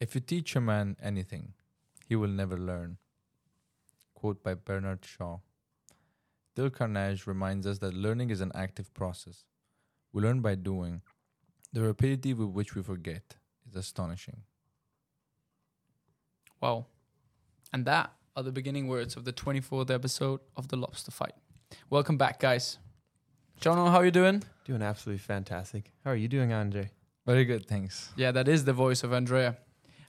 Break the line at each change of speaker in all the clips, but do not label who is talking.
If you teach a man anything, he will never learn. Quote by Bernard Shaw. Dale Carnegie reminds us that learning is an active process. We learn by doing. The rapidity with which we forget is astonishing.
Wow. And that are the beginning words of the 24th episode of The Lobster Fight. Welcome back, guys. Jono, how you doing?
Doing absolutely fantastic. How are you doing, Andre?
Very good, thanks.
Yeah, that is the voice of Andrea.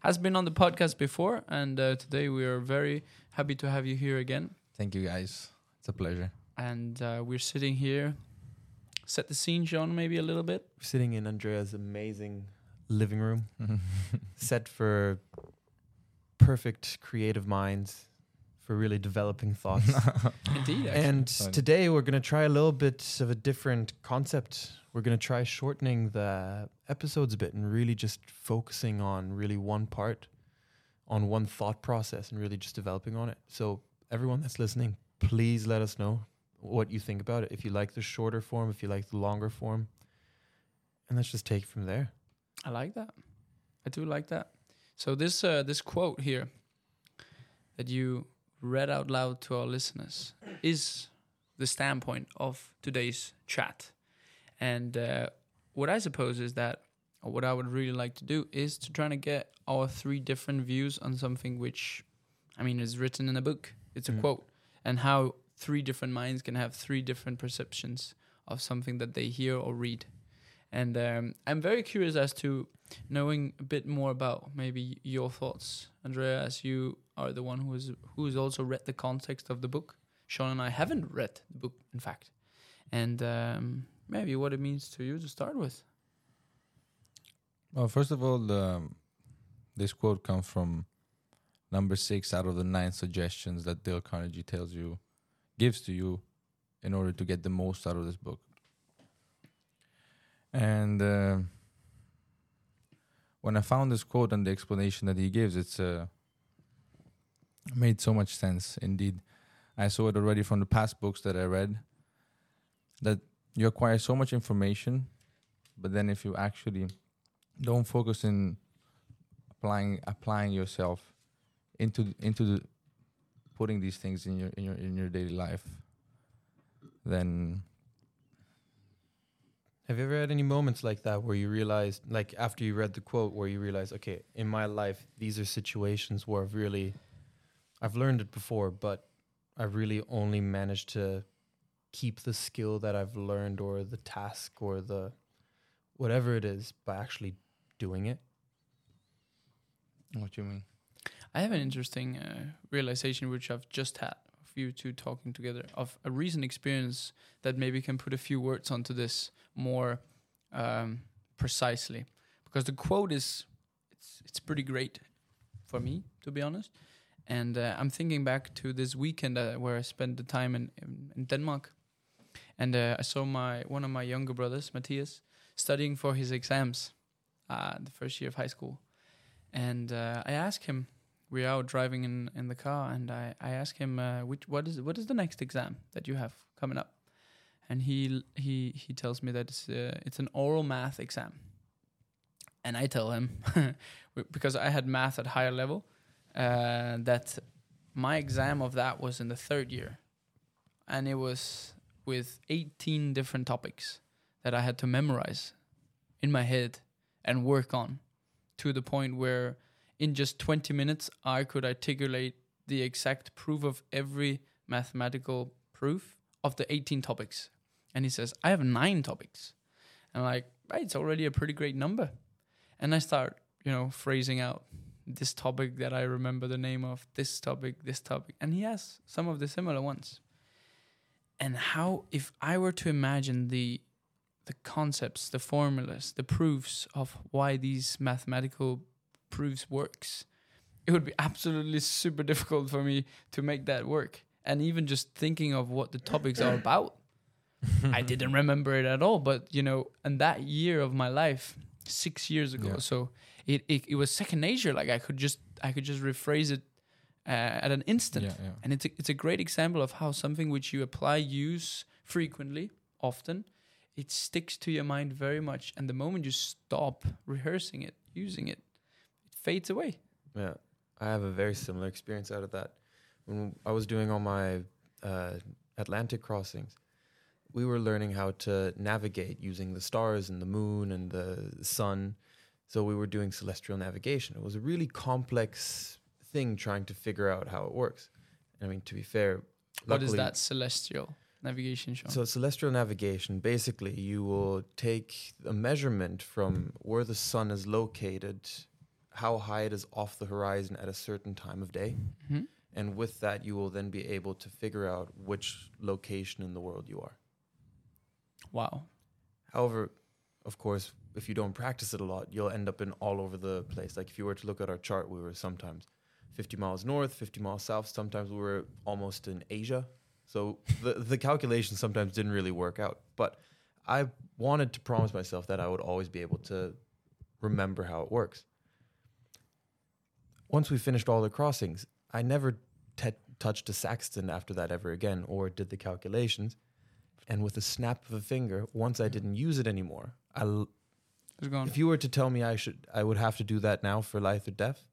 Has been on the podcast before, and uh, today we are very happy to have you here again.
Thank you, guys. It's a pleasure.
And uh, we're sitting here. Set the scene, John, maybe a little bit.
We're sitting in Andrea's amazing living room, set for perfect creative minds, for really developing thoughts.
Indeed. Actually.
and
Fun.
today we're going to try a little bit of a different concept. We're going to try shortening the episodes a bit and really just focusing on really one part, on one thought process, and really just developing on it. So, everyone that's listening, please let us know what you think about it. If you like the shorter form, if you like the longer form, and let's just take it from there.
I like that. I do like that. So this uh, this quote here that you read out loud to our listeners is the standpoint of today's chat. And uh, what I suppose is that, or what I would really like to do, is to try to get our three different views on something which, I mean, is written in a book. It's a
Mm.
quote, and how three different minds can have three different perceptions of something that they hear or read. And um, I'm very curious as to knowing a bit more about maybe your thoughts, Andrea, as you are the one who is who has also read the context of the book. Sean and I haven't read the book, in fact, and um, maybe what it means to you to start with.
Well, first of all, the, this quote comes from number six out of the nine suggestions that Dale Carnegie tells you, gives to you, in order to get the most out of this book. And uh, when I found this quote and the explanation that he gives, it's uh, made so much sense. Indeed, I saw it already from the past books that I read. That you acquire so much information, but then if you actually don't focus in applying applying yourself into into the putting these things in your in your in your daily life then
Have you ever had any moments like that where you realized, like after you read the quote, where you realize, okay, in my life, these are situations where I've really, I've learned it before, but I've really only managed to keep the skill that I've learned or the task or the whatever it is by actually doing it.
what do you mean?
I have an interesting uh, realization which I've just had of you two talking together of a recent experience that maybe can put a few words onto this more um, precisely. Because the quote is it's it's pretty great for me to be honest and uh, I'm thinking back to this weekend uh, where I spent the time in in, in Denmark. And uh, I saw my one of my younger brothers Matthias studying for his exams uh, the first year of high school. And uh, I asked him we're out driving in, in the car and I, I ask him uh, which what is what is the next exam that you have coming up? And he he he tells me that it's it's an oral math exam. And I tell him because I had math at higher level uh, that my exam of that was in the third year and it was with 18 different topics that I had to memorize in my head and work on to the point where in just 20 minutes I could articulate the exact proof of every mathematical proof of the 18 topics. And he says, I have nine topics. And I'm like, right, it's already a pretty great number. And I start, you know, phrasing out this topic that I remember the name of, this topic, this topic. And he has some of the similar ones. And how, if I were to imagine the the concepts, the formulas, the proofs of why these mathematical proofs works, it would be absolutely super difficult for me to make that work. And even just thinking of what the topics are about, I didn't remember it at all. But you know, and that year of my life, six years ago,
Yeah.
so it, it it was second nature. Like I could just I could just rephrase it uh, at an instant.
yeah yeah
And it's a, it's a great example of how something which you apply, use frequently, often, it sticks to your mind very much. And the moment you stop rehearsing it, using it, it fades away.
Yeah, I have a very similar experience out of that. When I was doing all my uh, Atlantic crossings, we were learning how to navigate using the stars and the moon and the sun. So we were doing celestial navigation. It was a really complex thing trying to figure out how it works. I mean, to be fair,
What is that celestial navigation show?
So celestial navigation, basically, you will take a measurement from where the sun is located, how high it is off the horizon at a certain time of day,
Mhm.
and with that, you will then be able to figure out which location in the world you are.
Wow.
However, of course, if you don't practice it a lot, you'll end up in all over the place. Like if you were to look at our chart, we were sometimes 50 miles north, 50 miles south. Sometimes we were almost in Asia. So the the calculations sometimes didn't really work out. But I wanted to promise myself that I would always be able to remember how it works. Once we finished all the crossings, I never touched a sextant after that ever again or did the calculations. And with a snap of a finger, once I didn't use it anymore, I l-
It's
if you were to tell me I should, I would have to do that now for life or death,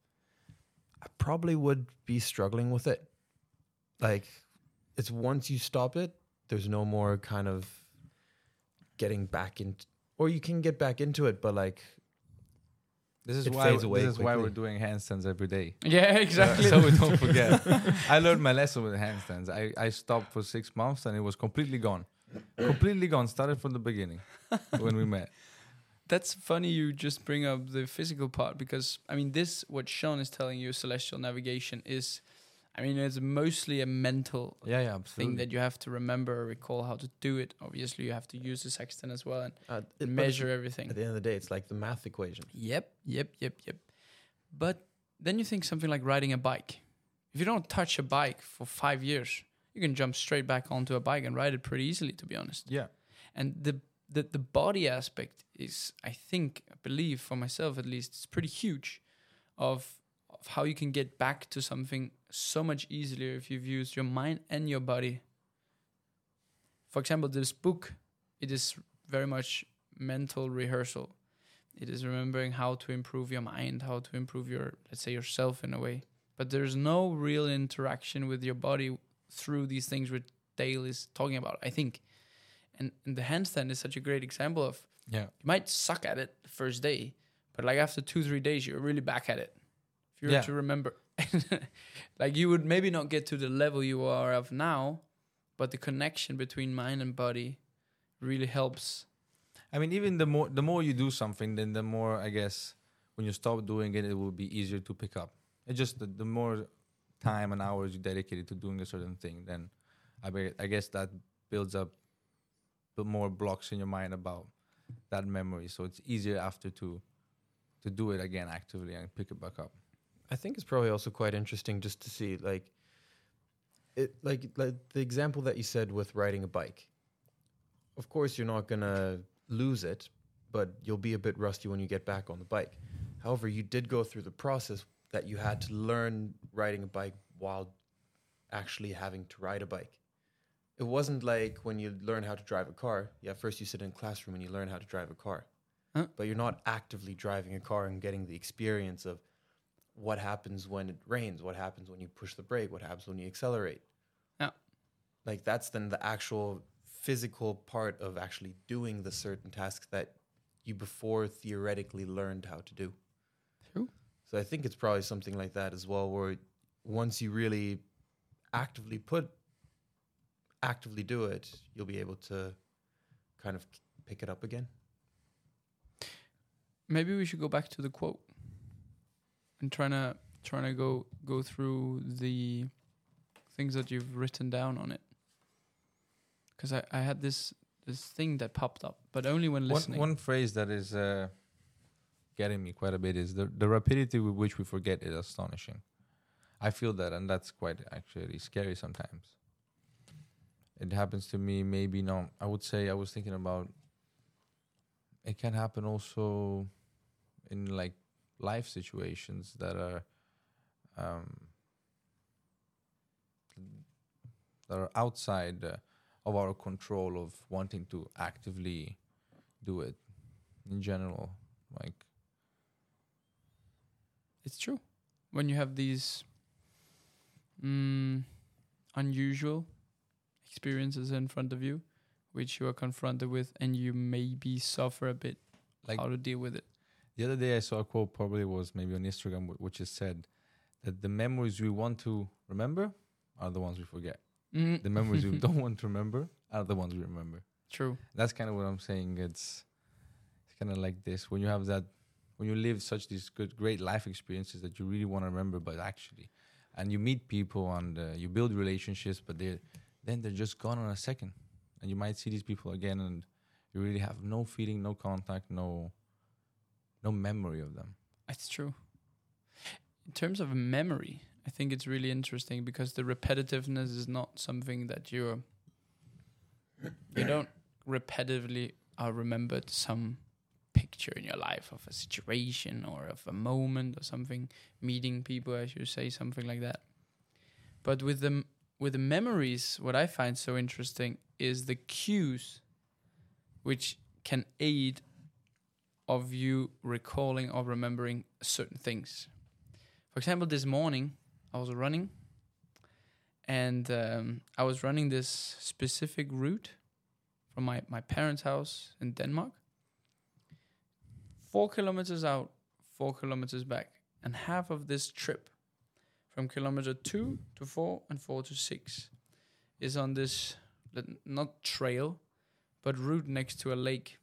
I probably would be struggling with it. Like, it's once you stop it, there's no more kind of getting back into, or you can get back into it, but like,
This is
It
why
fades away
this is why we're doing handstands every day.
yeah, exactly.
so we don't forget. I learned my lesson with handstands. I, I stopped for six months and it was completely gone. Completely gone. Started from the beginning when we met.
That's funny you just bring up the physical part because I mean this what Sean is telling you celestial navigation is I mean it's mostly a mental
Yeah, yeah,
thing that you have to remember recall how to do it obviously you have to use the sextant as well and
uh, it-
measure everything
At the end of the day, it's like the math equation.
yep yep yep yep but then you think something like riding a bike if you don't touch a bike for 5 years you can jump straight back onto a bike and ride it pretty easily to be honest.
Yeah.
and the the the body aspect is i think i believe for myself at least it's pretty huge of of how you can get back to something so much easier if you've used your mind and your body. For example this book it is very much mental rehearsal. It is remembering how to improve your mind how to improve your let's say yourself in a way. But there's no real interaction with your body through these things which dale is talking about i think and, and the handstand is such a great example of
Yeah.
you might suck at it the first day, but like after two, three days, you're really back at it. If you were
Yeah.
to remember, like you would maybe not get to the level you are of now, but the connection between mind and body really helps.
I mean, even the more the more you do something, then the more I guess when you stop doing it, it will be easier to pick up. It just the, the more time and hours you dedicated to doing a certain thing, then I be, I guess that builds up more blocks in your mind about that memory. So it's easier after to to do it again actively and pick it back up.
I think it's probably also quite interesting just to see like it like like the example that you said with riding a bike. Of course you're not to lose it, but you'll be a bit rusty when you get back on the bike. However, you did go through the process that you had to learn riding a bike while actually having to ride a bike. It wasn't like when you learn how to drive a car. Yeah, first you sit in a classroom and you learn how to drive a car.
Huh?
But you're not actively driving a car and getting the experience of what happens when it rains, what happens when you push the brake, what happens when you accelerate.
Yeah.
Like that's then the actual physical part of actually doing the certain tasks that you before theoretically learned how to do. So I think it's probably something like that as well, where once you really actively put actively do it, you'll be able to kind of pick it up again.
Maybe we should go back to the quote and trying to trying to go go through the things that you've written down on it. Because I, I had this this thing that popped up, but only when
One,
listening.
one phrase that is uh, getting me quite a bit is the the rapidity with which we forget is astonishing. I feel that, and that's quite actually scary sometimes. It happens to me. Maybe not. I would say I was thinking about. It can happen also, in like life situations that are, um, that are outside uh, of our control of wanting to actively do it in general like
it's true. When you have these mm, unusual experiences in front of you, which you are confronted with, and you maybe suffer a bit
Like
how to deal with it.
the other day, I saw a quote. Probably was maybe on Instagram, which is said that the memories we want to remember are the ones we forget.
Mm.
The memories we don't want to remember are the ones we remember.
True.
That's kind of what I'm saying. It's it's kind of like this when you have that when you live such these good great life experiences that you really want to remember, but actually, and you meet people and uh, you build relationships, but they then they're just gone on a second, and you might see these people again, and you really have no feeling, no contact, no no memory of them.
It's true. In terms of memory, I think it's really interesting because the repetitiveness is not something that you're you don't repetitively are remembered some picture in your life of a situation or of a moment or something, meeting people as you say, something like that. But with the with the memories, what I find so interesting is the cues which can aid of you recalling or remembering certain things. For example, this morning I was running and um, I was running this specific route from my, my parents' house in Denmark. Four kilometers out, four kilometers back. And half of this trip from kilometer two to four and four to six is on this, not trail, but route next to a lake.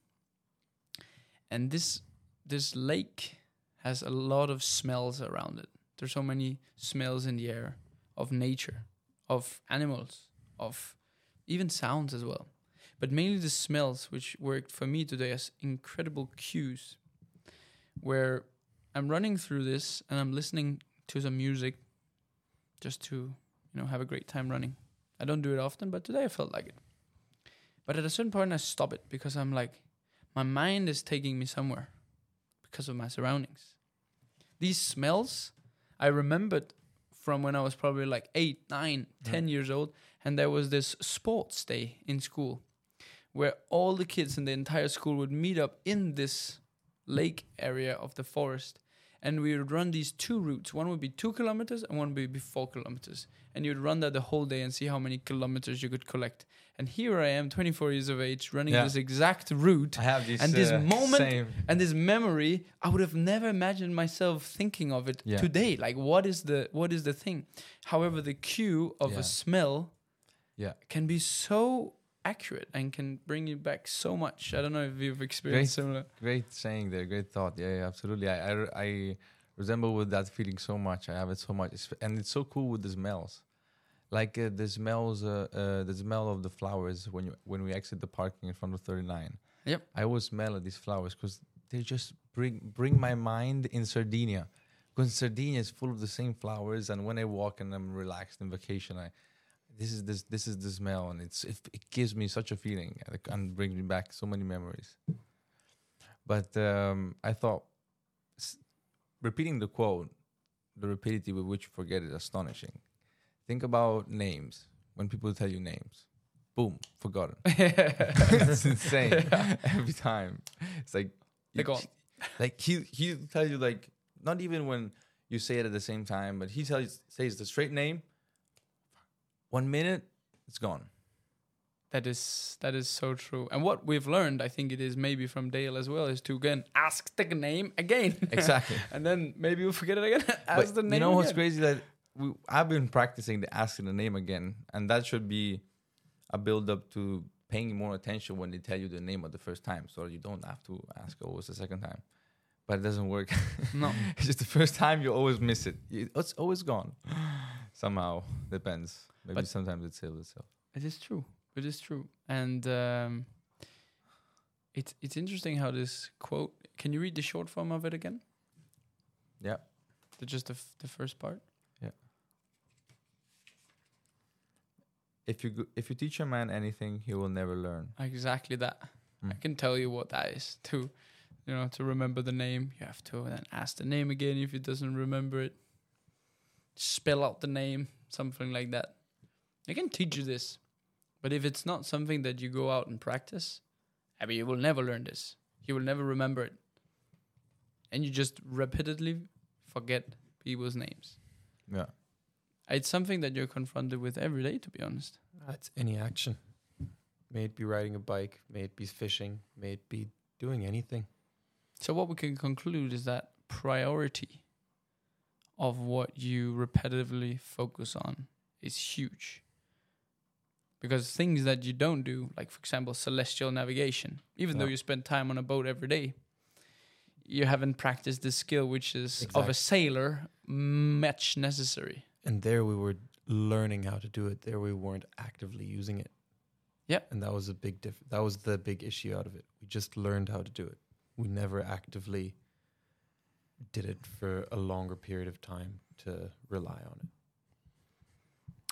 And this this lake has a lot of smells around it. There's so many smells in the air of nature, of animals, of even sounds as well. But mainly the smells, which worked for me today as incredible cues, where I'm running through this and I'm listening to some music just to, you know, have a great time running. I don't do it often, but today I felt like it. But at a certain point, I stop it because I'm like, my mind is taking me somewhere because of my surroundings. These smells I remembered from when I was probably like eight, nine, ten years old, and there was this sports day in school where all the kids in the entire school would meet up in this lake area of the forest. And we would run these two routes. One would be two kilometers and one would be four kilometers. And you'd run that the whole day and see how many kilometers you could collect. And here I am, 24 years of age, running
Yeah.
this exact route
I have this
And this
uh,
moment-
same.
and this memory i would have never imagined myself thinking of it
Yeah.
today like what is the what is the thing however the cue of
Yeah.
a smell
Yeah.
can be so accurate and can bring you back so much i don't know if you've experienced similar
Great saying there. Great thought. Yeah, yeah absolutely. I, I, I resemble with that feeling so much. I have it so much, It's- and it's so cool with the smells. Like uh, the smells, uh, uh, the smell of the flowers when you when we exit the parking in front of 39.
Yep.
I always smell these flowers because they just bring bring my mind in Sardinia. Because Sardinia is full of the same flowers, and when I walk and I'm relaxed in vacation, I this is this this is the smell, and it's it, it gives me such a feeling and brings me back so many memories. But um, I thought s- repeating the quote, the rapidity with which you forget is astonishing. Think about names. When people tell you names, boom, forgotten. it's insane every time. It's like
They're.
Like he he tell you like not even when you say it at the same time, but he tells says the straight name. One minute, it's gone.
that is that is so true and what we've learned i think it is maybe from dale as well is to again ask the name again
Exactly.
and then maybe you'll forget it again ask
but
the name
you know what's crazy that we, I've been practicing the asking the name again, and that should be a build up to paying more attention when they tell you the name of the first time, so you don't have to ask always the second time. But it doesn't work.
no
it's just the first time you always miss it. It's always gone. Somehow depends. Maybe
But-
sometimes it's still itself.
It is true. It is true. And um, it's it's interesting how this quote. Can you read the short form of it again?
Yeah.
The, just the f- the first part. Yeah.
If you go, if you teach a man anything, he will never learn.
Exactly that. I
Mm.
can tell you what that is. To you know, to remember the name, you have to then ask the name again if he doesn't remember it. Spell out the name, something like that. I can teach you this, but if it's not something that you go out and practice, I mean, you will never learn this. You will never remember it, and you just repeatedly forget people's names.
Yeah.
It's something that you're confronted with every day, to be honest.
That's any action. May it be riding a bike, may it be fishing, may it be doing anything.
So what we can conclude is that priority of what you repetitively focus on is huge. Because things that you don't do, like for example celestial navigation, even though you spend time on a boat every day, you haven't practiced the skill which is of a sailor much necessary.
And there we were learning how to do it. There we weren't actively using it.
Yeah.
And that was a big diff that was the big issue out of it. We just learned how to do it. We never actively did it for a longer period of time to rely on it.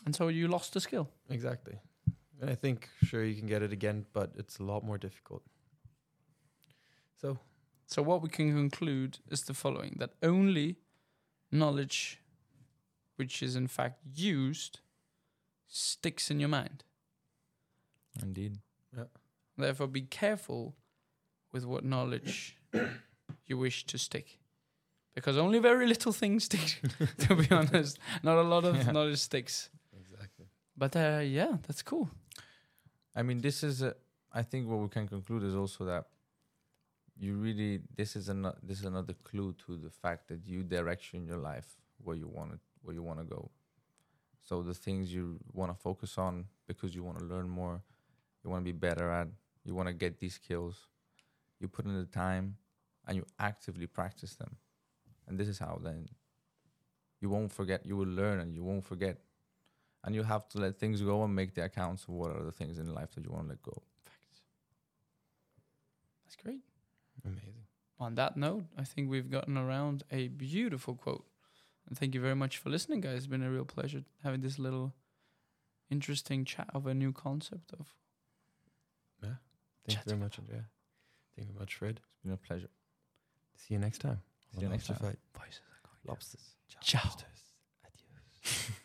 And so you lost the skill.
Exactly. And I think sure you can get it again, but it's a lot more difficult. So
So what we can conclude is the following that only knowledge which is in fact used sticks in your mind.
Indeed. Yeah.
Therefore be careful with what knowledge you wish to stick. Because only very little things stick, to be honest. Not a lot of
Yeah.
knowledge sticks.
exactly.
But uh, yeah, that's cool.
I mean, this is a. I think what we can conclude is also that you really this is another this is another clue to the fact that you direction your life where you want it where you want to go. So the things you want to focus on because you want to learn more, you want to be better at, you want to get these skills, you put in the time, and you actively practice them, and this is how then you won't forget. You will learn and you won't forget and you have to let things go and make the accounts of what are the things in life that you want to let go.
Facts. That's great.
Amazing.
On that note, I think we've gotten around a beautiful quote. And thank you very much for listening, guys. It's been a real pleasure having this little interesting chat of a new concept of
Yeah. Thank you very much, Andrea. Thank you very much, Fred.
It's been a pleasure.
See you next time.
See you next
Lobster
time.
Fight.
voices.
Lobsters.
Ciao.